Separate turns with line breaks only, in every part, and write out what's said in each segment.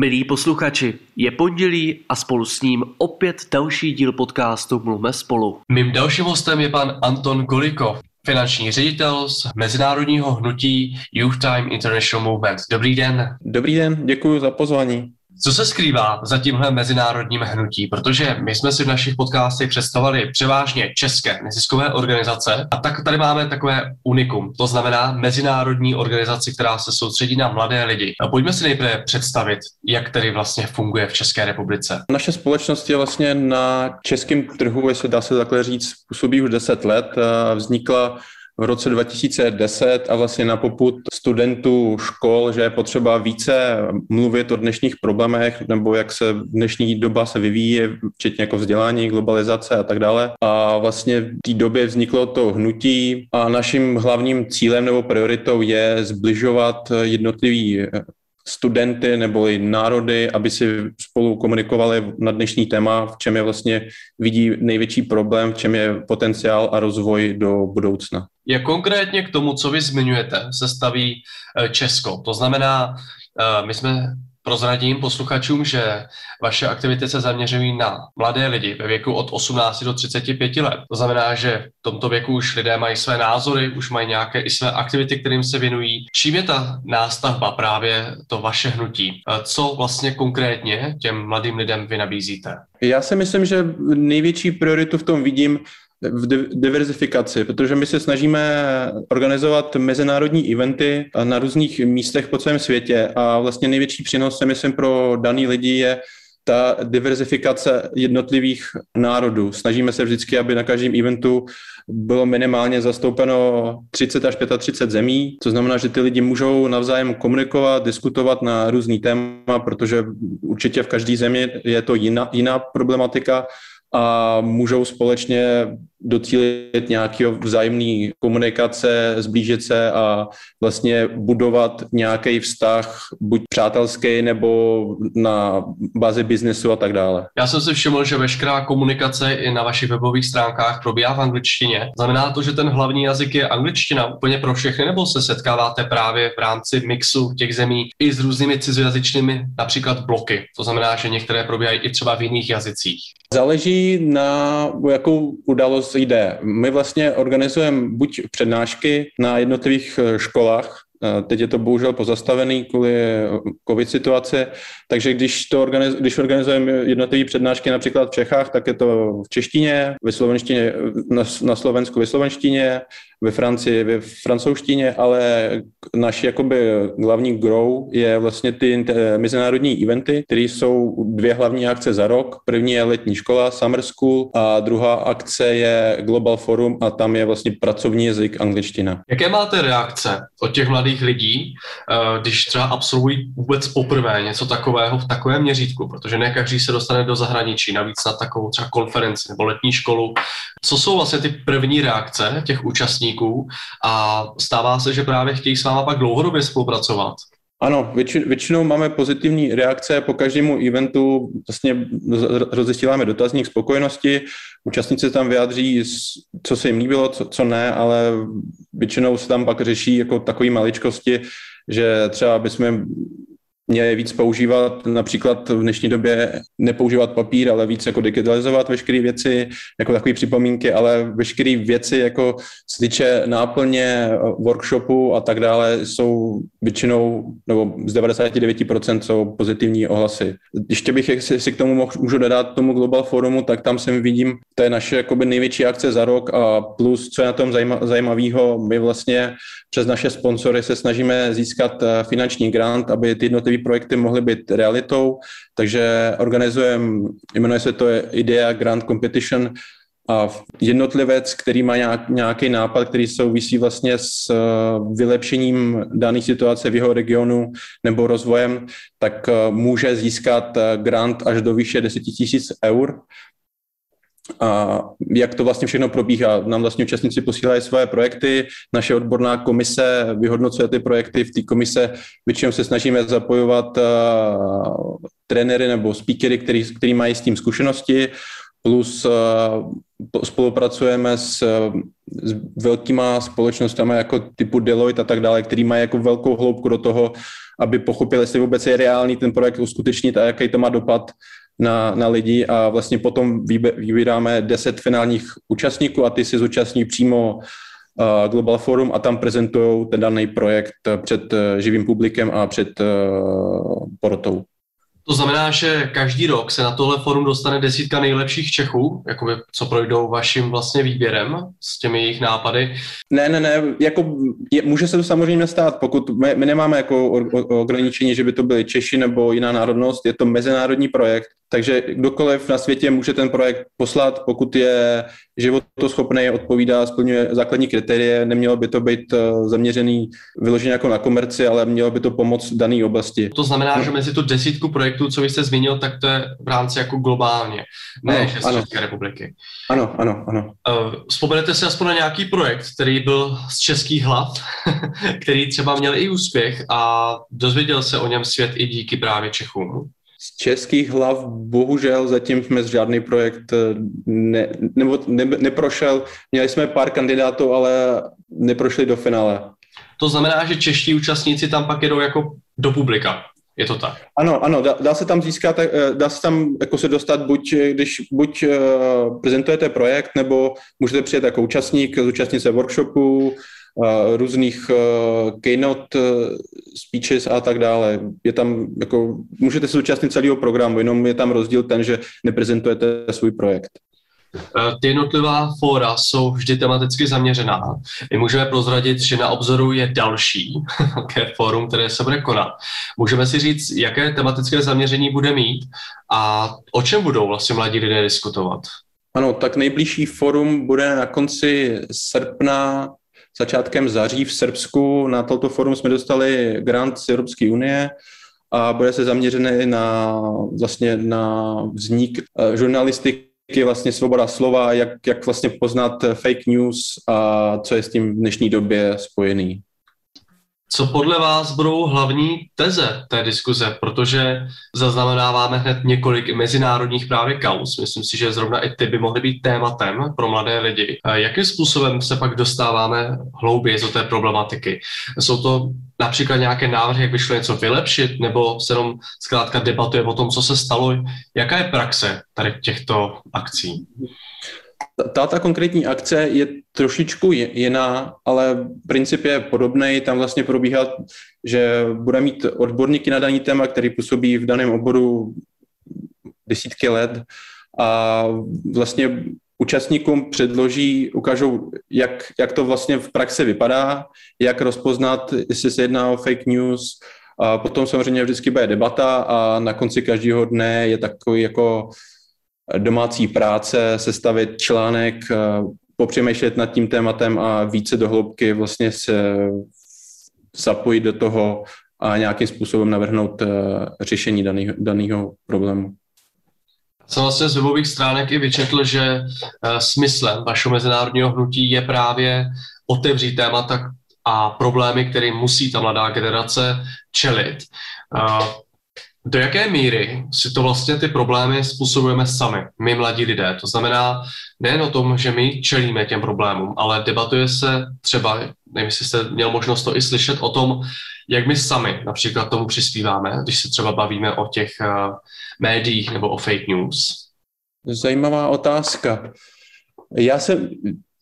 Milí posluchači, je pondělí a spolu s ním opět další díl podcastu Mluvme spolu.
Mým dalším hostem je pan Anton Goliko, finanční ředitel z mezinárodního hnutí Youth Time International Movement. Dobrý den.
Dobrý den, děkuji za pozvání.
Co se skrývá za tímhle mezinárodním hnutí? Protože my jsme si v našich podcastech představili převážně české neziskové organizace a tak tady máme takové unikum, to znamená mezinárodní organizaci, která se soustředí na mladé lidi. A pojďme si nejprve představit, jak tedy vlastně funguje v České republice.
Naše společnost je vlastně na českém trhu, jestli dá se takhle říct, působí už 10 let. Vznikla v roce 2010 a vlastně na poput studentů škol, že je potřeba více mluvit o dnešních problémech nebo jak se dnešní doba se vyvíjí, včetně jako vzdělání, globalizace a tak dále. A vlastně v té době vzniklo to hnutí a naším hlavním cílem nebo prioritou je zbližovat jednotlivý studenty nebo i národy, aby si spolu komunikovali na dnešní téma, v čem je vlastně vidí největší problém, v čem je potenciál a rozvoj do budoucna.
Jak konkrétně k tomu, co vy zmiňujete, se staví eh, Česko? To znamená, eh, my jsme Prozradím posluchačům, že vaše aktivity se zaměřují na mladé lidi ve věku od 18 do 35 let. To znamená, že v tomto věku už lidé mají své názory, už mají nějaké i své aktivity, kterým se věnují. Čím je ta nástavba právě to vaše hnutí? Co vlastně konkrétně těm mladým lidem vy nabízíte?
Já si myslím, že největší prioritu v tom vidím v diverzifikaci, protože my se snažíme organizovat mezinárodní eventy na různých místech po celém světě a vlastně největší přínos, myslím, pro daný lidi je ta diverzifikace jednotlivých národů. Snažíme se vždycky, aby na každém eventu bylo minimálně zastoupeno 30 až 35 zemí, to znamená, že ty lidi můžou navzájem komunikovat, diskutovat na různý téma, protože určitě v každé zemi je to jiná, jiná problematika a můžou společně docílit nějakého vzájemné komunikace, zblížit se a vlastně budovat nějaký vztah, buď přátelský nebo na bázi biznesu a tak dále.
Já jsem si všiml, že veškerá komunikace i na vašich webových stránkách probíhá v angličtině. Znamená to, že ten hlavní jazyk je angličtina úplně pro všechny, nebo se setkáváte právě v rámci mixu těch zemí i s různými cizojazyčnými například bloky? To znamená, že některé probíhají i třeba v jiných jazycích.
Záleží na jakou událost jde. My vlastně organizujeme buď přednášky na jednotlivých eh, školách, teď je to bohužel pozastavený kvůli eh, covid situace, takže když, to organiz, když organizujeme jednotlivé přednášky například v Čechách, tak je to v češtině, ve slovenštině, na, na Slovensku ve slovenštině, ve Francii ve francouzštině, ale naši jakoby hlavní grow je vlastně ty mezinárodní eventy, které jsou dvě hlavní akce za rok. První je letní škola, Summer School a druhá akce je Global Forum a tam je vlastně pracovní jazyk angličtina.
Jaké máte reakce od těch mladých mladých lidí, eh, když třeba absolvují vůbec poprvé něco takového v takovém měřítku, protože ne každý se dostane do zahraničí, navíc na takovou třeba konferenci nebo letní školu. Co jsou vlastně ty první reakce těch účastníků a stává se, že právě chtějí s váma pak dlouhodobě spolupracovat?
Ano, větši, většinou máme pozitivní reakce po každému eventu, vlastně rozesíláme dotazník spokojenosti, účastníci tam vyjádří, co se jim líbilo, co, co ne, ale většinou se tam pak řeší jako takové maličkosti, že třeba bychom měli víc používat, například v dnešní době nepoužívat papír, ale víc jako digitalizovat veškeré věci, jako takové připomínky, ale veškeré věci, jako se týče náplně workshopu a tak dále, jsou většinou, nebo z 99% jsou pozitivní ohlasy. Ještě bych si, k tomu mohl, můžu dodat tomu Global Forumu, tak tam jsem vidím, to je naše jakoby největší akce za rok a plus, co je na tom zajíma, zajímavého, my vlastně přes naše sponsory se snažíme získat eh, finanční grant, aby ty jednotlivé projekty mohly být realitou, takže organizujeme, jmenuje se to Idea Grant Competition, a jednotlivec, který má nějaký nápad, který souvisí vlastně s eh, vylepšením dané situace v jeho regionu nebo rozvojem, tak eh, může získat grant až do výše 10 000 eur a jak to vlastně všechno probíhá. Nám vlastně účastníci posílají své projekty, naše odborná komise vyhodnocuje ty projekty, v té komise většinou se snažíme zapojovat uh, trenéry nebo speakery, který, který mají s tím zkušenosti, plus spolupracujeme s, s velkýma společnostmi jako typu Deloitte a tak dále, který mají jako velkou hloubku do toho, aby pochopili, jestli vůbec je reálný ten projekt uskutečnit a jaký to má dopad na, na lidi a vlastně potom vybíráme 10 finálních účastníků a ty si zúčastní přímo uh, Global Forum a tam prezentují ten daný projekt před uh, živým publikem a před porotou.
To znamená, že každý rok se na tohle forum dostane desítka nejlepších Čechů, jakoby, co projdou vaším vlastně výběrem s těmi jejich nápady?
Ne, ne, ne, jako je, může se to samozřejmě stát, pokud my, my nemáme jako ograničení, že by to byli Češi nebo jiná národnost, je to mezinárodní projekt, takže kdokoliv na světě může ten projekt poslat, pokud je životoschopný, odpovídá, splňuje základní kritérie, nemělo by to být eh, zaměřený vyloženě jako na komerci, ale mělo by to pomoct dané oblasti.
To znamená, že mezi tu desítku projektů, co vy jste zmínil, tak to je v rámci jako globálně, ne ano, z České republiky.
Ano, ano, ano.
Uh, vzpomenete si aspoň na nějaký projekt, který byl z českých hlav, který třeba měl i úspěch a dozvěděl se o něm svět i díky právě Čechům?
Z českých hlav bohužel zatím jsme žádný projekt eh, ne, nebo ne, neprošel. Měli jsme pár kandidátů, ale neprošli do finále.
To znamená, že čeští účastníci tam pak jedou jako do publika. Je to tak?
Ano, ano, dá, dá se tam získat, eh, dá se tam jako se dostat buď, když buď prezentujete projekt, nebo můžete přijet jako účastník, zúčastnit se workshopu, různých keynote speeches a tak dále. Je tam, jako, můžete se zúčastnit celého programu, jenom je tam rozdíl ten, že neprezentujete svůj projekt.
Ty jednotlivá fóra jsou vždy tematicky zaměřená. My můžeme prozradit, že na obzoru je další velké fórum, které se bude konat. Můžeme si říct, jaké tematické zaměření bude mít a o čem budou vlastně mladí lidé diskutovat.
Ano, tak nejbližší fórum bude na konci srpna začátkem září v Srbsku. Na toto forum jsme dostali grant z Evropské unie a bude se zaměřený na, vlastně na vznik eh, žurnalistiky, vlastně svoboda slova, jak, jak vlastně poznat fake news a co je s tím v dnešní době spojený.
Co podle vás budou hlavní teze té diskuze, protože zaznamenáváme hned několik mezinárodních právě kaus. Myslím si, že zrovna i ty by mohly být tématem pro mladé lidi. Jakým způsobem se pak dostáváme hlouběji do té problematiky? Jsou to například nějaké návrhy, jak by šlo něco vylepšit, nebo se jenom zkrátka debatuje o tom, co se stalo? Jaká je praxe tady těchto akcí?
Ta, ta konkrétní akce je trošičku jiná, ale princip je podobný. Tam vlastně probíhá, že bude mít odborníky na daný téma, který působí v daném oboru desítky let a vlastně účastníkům předloží, ukážou, jak, jak to vlastně v praxi vypadá, jak rozpoznat, jestli se jedná o fake news. A potom samozřejmě vždycky bude debata a na konci každého dne je takový jako domácí práce, sestavit článek, eh, popřemýšlet nad tím tématem a více dohloubky vlastně se zapojit do toho a nějakým způsobem navrhnout eh, řešení daného problému.
Jsem vlastně z webových stránek i vyčetl, že eh, smyslem vašeho mezinárodního hnutí je právě otevřít témata a problémy, které musí ta mladá generace čelit do jaké míry si to vlastně ty problémy způsobujeme sami, my mladí lidé. To znamená nejen o tom, že my čelíme těm problémům, ale debatuje se třeba, nevím, jestli jste měl možnost to i slyšet, o tom, jak my sami například tomu přispíváme, když se třeba bavíme o těch uh, médiích nebo o fake news.
Zajímavá otázka. Já se,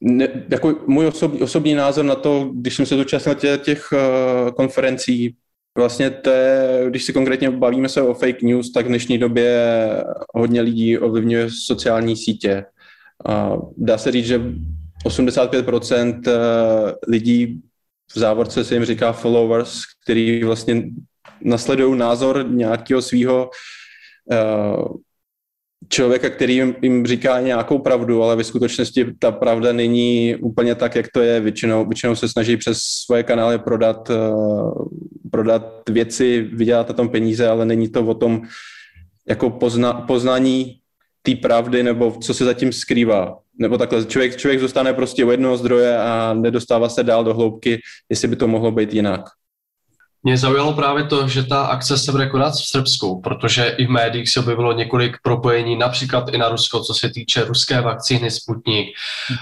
ne, jako můj osobní, osobní názor na to, když jsem se zúčastnil těch, těch uh, konferencí, Vlastně to je, když si konkrétně bavíme se o fake news, tak v dnešní době hodně lidí ovlivňuje sociální sítě. Dá se říct, že 85% eh, lidí v závorce se jim říká followers, který vlastně nasledují názor nějakého svého eh, člověka, který jim, jim říká nějakou pravdu, ale ve skutečnosti ta pravda není úplně tak, jak to je. Většinou, většinou se snaží přes svoje kanály prodat, uh, prodat věci, vydělat na tom peníze, ale není to o tom jako pozna, poznání té pravdy nebo co se zatím skrývá. Nebo takhle, člověk, člověk zůstane prostě u jednoho zdroje a nedostává se dál do hloubky, jestli by to mohlo být jinak.
Mě zaujalo právě to, že ta akce se bude konat v Srbsku, protože i v médiích se objevilo několik propojení, například i na Rusko, co se týče ruské vakcíny Sputnik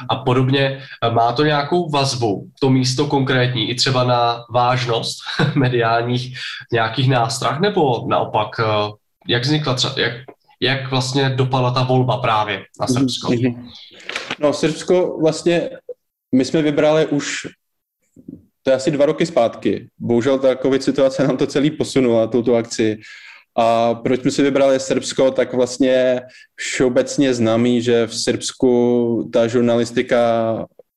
a podobně. Má to nějakou vazbu, to místo konkrétní, i třeba na vážnost mediálních nějakých nástrah, nebo naopak, eh, jak vznikla třeba, jak, jak vlastně dopadla ta volba právě na Srbsko? Mhm.
No, Srbsko vlastně, my jsme vybrali už to je asi dva roky zpátky. Bohužel ta covid situace nám to celý posunula, tuto akci. A proč jsme si vybrali Srbsko, tak vlastně všeobecně známý, že v Srbsku ta žurnalistika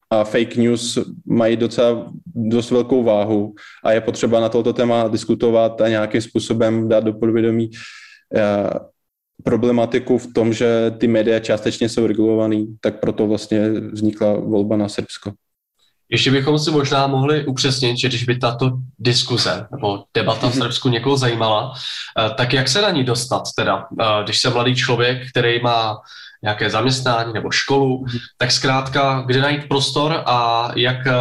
a fake news mají docela dost velkou váhu a je potřeba na toto téma diskutovat a nějakým způsobem dát do podvědomí eh, problematiku v tom, že ty média částečně jsou regulovaný, tak proto vlastně vznikla volba na Srbsko.
Ještě bychom si možná mohli upřesnit, že když by tato diskuze nebo debata v. Srbsku někoho zajímala, eh, tak jak se na ní dostat teda, eh, když jsem mladý člověk, který má nějaké zaměstnání nebo školu, tak zkrátka, kde najít prostor a jak eh,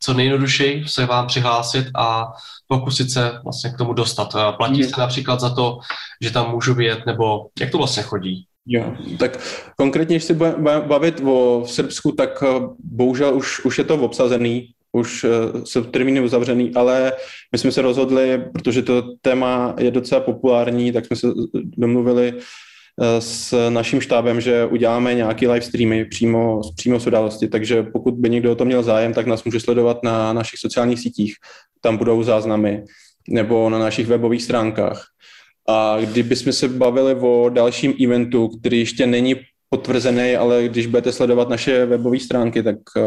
co nejjednodušeji se vám přihlásit a pokusit se vlastně k tomu dostat. Platí mhm. se například za to, že tam můžu vyjet, nebo jak to vlastně chodí?
Jo, tak konkrétně, když se budeme bavit o Srbsku, tak eh, bohužel už, už je to obsazený, už eh, jsou termíny uzavřený, ale my jsme se rozhodli, protože to téma je docela populární, tak jsme se domluvili eh, s naším štábem, že uděláme nějaký live streamy přímo, přímo z události, takže pokud by někdo o to měl zájem, tak nás může sledovat na našich sociálních sítích, tam budou záznamy, nebo na našich webových stránkách. A kdybychom se bavili o dalším eventu, který ještě není potvrzený, ale když budete sledovat naše webové stránky, tak uh,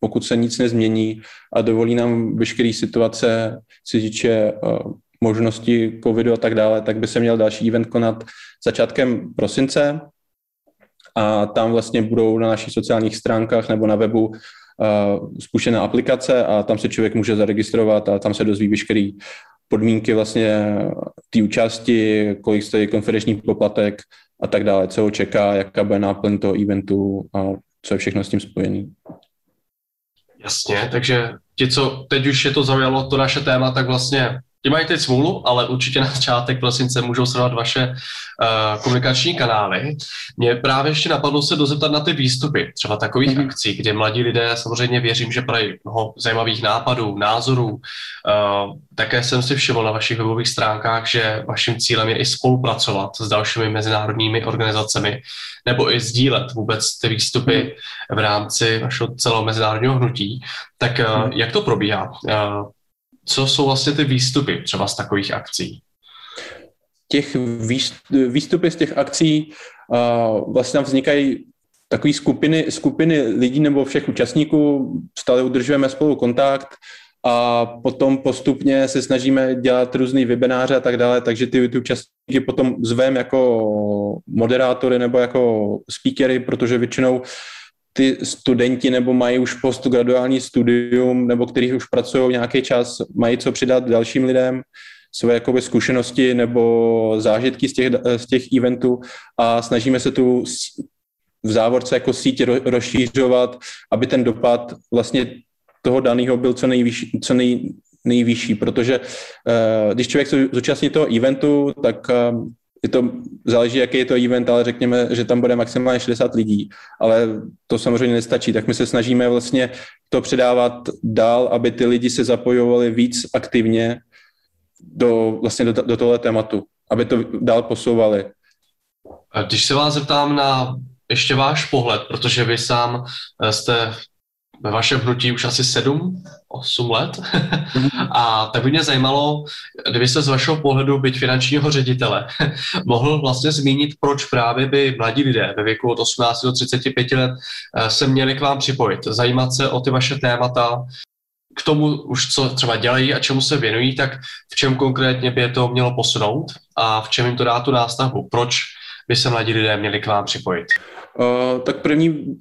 pokud se nic nezmění a dovolí nám veškeré situace, si týče uh, možnosti covidu a tak dále, tak by se měl další event konat začátkem prosince. A tam vlastně budou na našich sociálních stránkách nebo na webu uh, spuštěná aplikace a tam se člověk může zaregistrovat a tam se dozví veškerý podmínky vlastně té účasti, kolik stojí konferenční poplatek a tak dále, co ho čeká, jaká bude náplň toho eventu a co je všechno s tím spojený.
Jasně, takže ti, co teď už je to zaujalo, to naše téma, tak vlastně Ti mají teď smůlu, ale určitě na začátek prosince můžou sledovat vaše uh, komunikační kanály. Mě právě ještě napadlo se dozeptat na ty výstupy, třeba takových mm-hmm. akcí, kde mladí lidé samozřejmě věřím, že prají mnoho zajímavých nápadů, názorů. Uh, také jsem si všiml na vašich webových stránkách, že vaším cílem je i spolupracovat s dalšími mezinárodními organizacemi nebo i sdílet vůbec ty výstupy v rámci vašeho celého mezinárodního hnutí. Tak uh, jak to probíhá? Uh, co jsou vlastně ty výstupy třeba z takových akcí?
Těch výstupy z těch akcí vlastně vznikají takové skupiny, skupiny lidí nebo všech účastníků, stále udržujeme spolu kontakt a potom postupně se snažíme dělat různý webináře a tak dále, takže ty, ty účastníky potom zvem jako moderátory nebo jako speakery, protože většinou ty studenti nebo mají už postgraduální studium nebo kteří už pracují nějaký čas, mají co přidat dalším lidem, své jakoby zkušenosti nebo zážitky z těch, z těch eventů a snažíme se tu v závorce jako síť rozšířovat, aby ten dopad vlastně toho daného byl co nejvyšší, co nej, nejvyšší, protože uh, když člověk se zúčastní toho eventu, tak uh, je to, záleží, jaký je to event, ale řekněme, že tam bude maximálně 60 lidí, ale to samozřejmě nestačí, tak my se snažíme vlastně to předávat dál, aby ty lidi se zapojovali víc aktivně do, vlastně do, do tohle tématu, aby to dál posouvali.
Když se vás zeptám na ještě váš pohled, protože vy sám eh, jste ve vašem hnutí už asi sedm, osm let. A tak by mě zajímalo, kdyby se z vašeho pohledu, byť finančního ředitele, mohl vlastně zmínit, proč právě by mladí lidé ve věku od 18 do 35 let eh, se měli k vám připojit, zajímat se o ty vaše témata, k tomu už, co třeba dělají a čemu se věnují, tak v čem konkrétně by je to mělo posunout a v čem jim to dá tu nástavbu? Proč by se mladí lidé měli k vám připojit?
Uh, tak první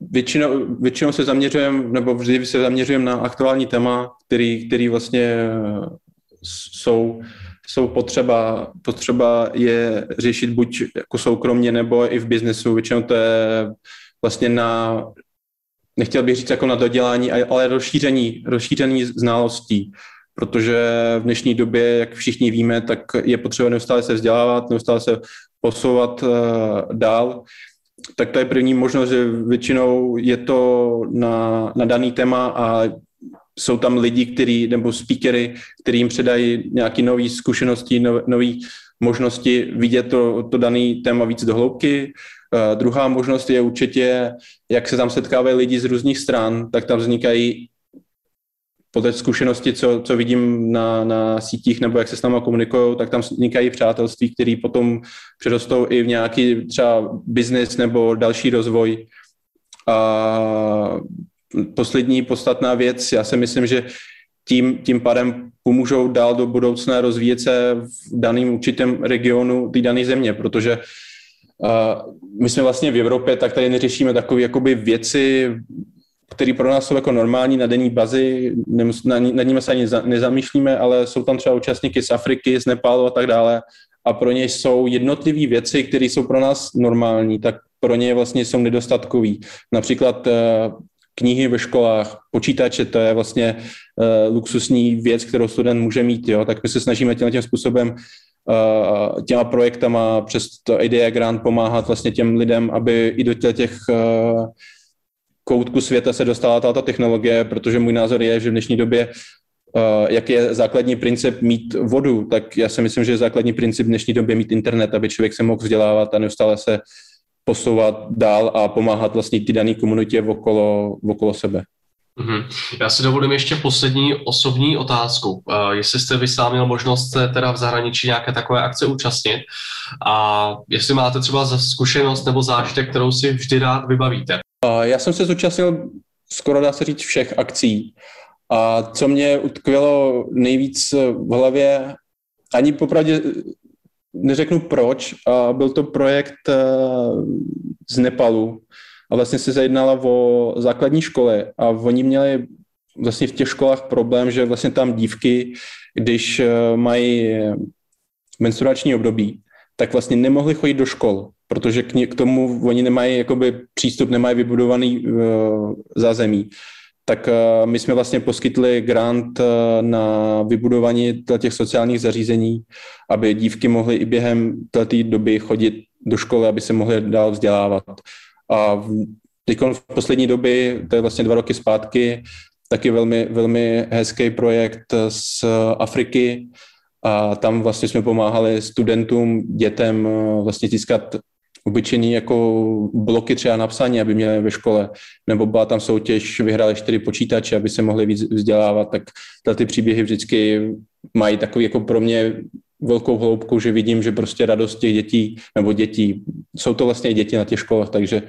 většinou, většinou se zaměřujeme, nebo vždy se zaměřujeme na aktuální téma, který, který vlastně jsou, jsou potřeba, potřeba je řešit buď jako soukromně, nebo i v biznesu. Většinou to je vlastně na, nechtěl bych říct jako na dodělání, ale rozšíření, rozšíření znalostí. protože v dnešní době, jak všichni víme, tak je potřeba neustále se vzdělávat, neustále se posouvat dál. Tak to je první možnost, že většinou je to na, na daný téma a jsou tam lidi, který, nebo speakery, kterým předají nějaké nové zkušenosti, nové možnosti vidět to, to daný téma víc do hloubky. Uh, druhá možnost je určitě, jak se tam setkávají lidi z různých stran, tak tam vznikají po té zkušenosti, co, co vidím na, na sítích nebo jak se s náma komunikují, tak tam vznikají přátelství, které potom přerostou i v nějaký třeba biznis nebo další rozvoj. A poslední podstatná věc, já si myslím, že tím, tím pádem pomůžou dál do budoucna rozvíjet se v daném určitém regionu té dané země, protože uh, my jsme vlastně v Evropě, tak tady neřešíme takové jakoby věci, které pro nás jsou jako normální na denní bazi, nad nimi se ani nezamýšlíme, ale jsou tam třeba účastníky z Afriky, z Nepálu a tak dále a pro ně jsou jednotlivé věci, které jsou pro nás normální, tak pro ně vlastně jsou nedostatkový. Například knihy ve školách, počítače, to je vlastně uh, luxusní věc, kterou student může mít, jo, tak my se snažíme tímhle tím způsobem uh, těma projektama přes to IDEA Grant pomáhat vlastně těm lidem, aby i do těch koutků světa se dostala tato technologie, protože můj názor je, že v dnešní době Uh, jak je základní princip mít vodu, tak já si myslím, že je základní princip v dnešní době mít internet, aby člověk se mohl vzdělávat a neustále se posouvat dál a pomáhat vlastně ty dané komunitě okolo, okolo sebe.
Mm-hmm. Já si dovolím ještě poslední osobní otázku. Uh, jestli jste vy sám měl možnost se teda v zahraničí nějaké takové akce účastnit a jestli máte třeba zkušenost nebo zážitek, kterou si vždy rád vybavíte.
Já jsem se zúčastnil skoro dá se říct všech akcí. A co mě utkvělo nejvíc v hlavě, ani popravdě neřeknu proč, a byl to projekt eh, z Nepalu. A vlastně se zajednala o základní škole a oni měli vlastně v těch školách problém, že vlastně tam dívky, když eh, mají menstruační období, tak vlastně nemohli chodit do škol, protože k, k tomu oni nemají jakoby přístup, nemají vybudovaný uh, zázemí tak eh, my jsme vlastně poskytli grant eh, na vybudování těch sociálních zařízení, aby dívky mohly i během této doby chodit do školy, aby se mohly dál vzdělávat. A teď v poslední době, to je vlastně dva roky zpátky, taky velmi, velmi hezký projekt z Afriky, a tam vlastně jsme pomáhali studentům, dětem eh, vlastně získat obyčejný jako bloky třeba napsání, aby měli ve škole, nebo byla tam soutěž, vyhráli čtyři počítače, aby se mohli víc vzdělávat, tak ty příběhy vždycky mají takový jako pro mě velkou hloubku, že vidím, že prostě radost těch dětí, nebo dětí, jsou to vlastně děti na těch školách, takže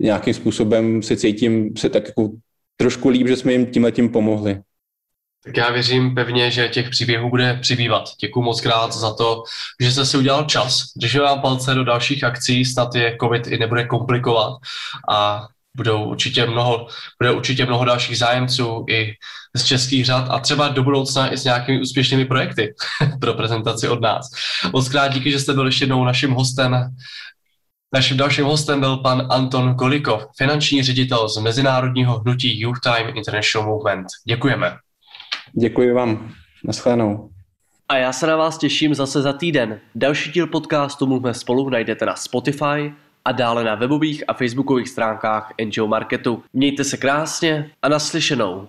nějakým způsobem se cítím se tak jako trošku líp, že jsme jim tímhle tím pomohli.
Tak já věřím pevně, že těch příběhů bude přibývat. Děkuji moc krát za to, že jste si udělal čas. Držím vám palce do dalších akcí, snad je COVID i nebude komplikovat a budou určitě mnoho, bude určitě mnoho dalších zájemců i z českých řad a třeba do budoucna i s nějakými úspěšnými projekty pro prezentaci od nás. Moc krát díky, že jste byl ještě jednou naším hostem. Naším dalším hostem byl pan Anton Golikov, finanční ředitel z Mezinárodního hnutí Youth Time International Movement. Děkujeme.
Děkuji vám. Naschledanou.
A já se na vás těším zase za týden. Další díl podcastu Mluvme spolu najdete na Spotify a dále na webových a facebookových stránkách NGO Marketu. Mějte se krásně a naslyšenou.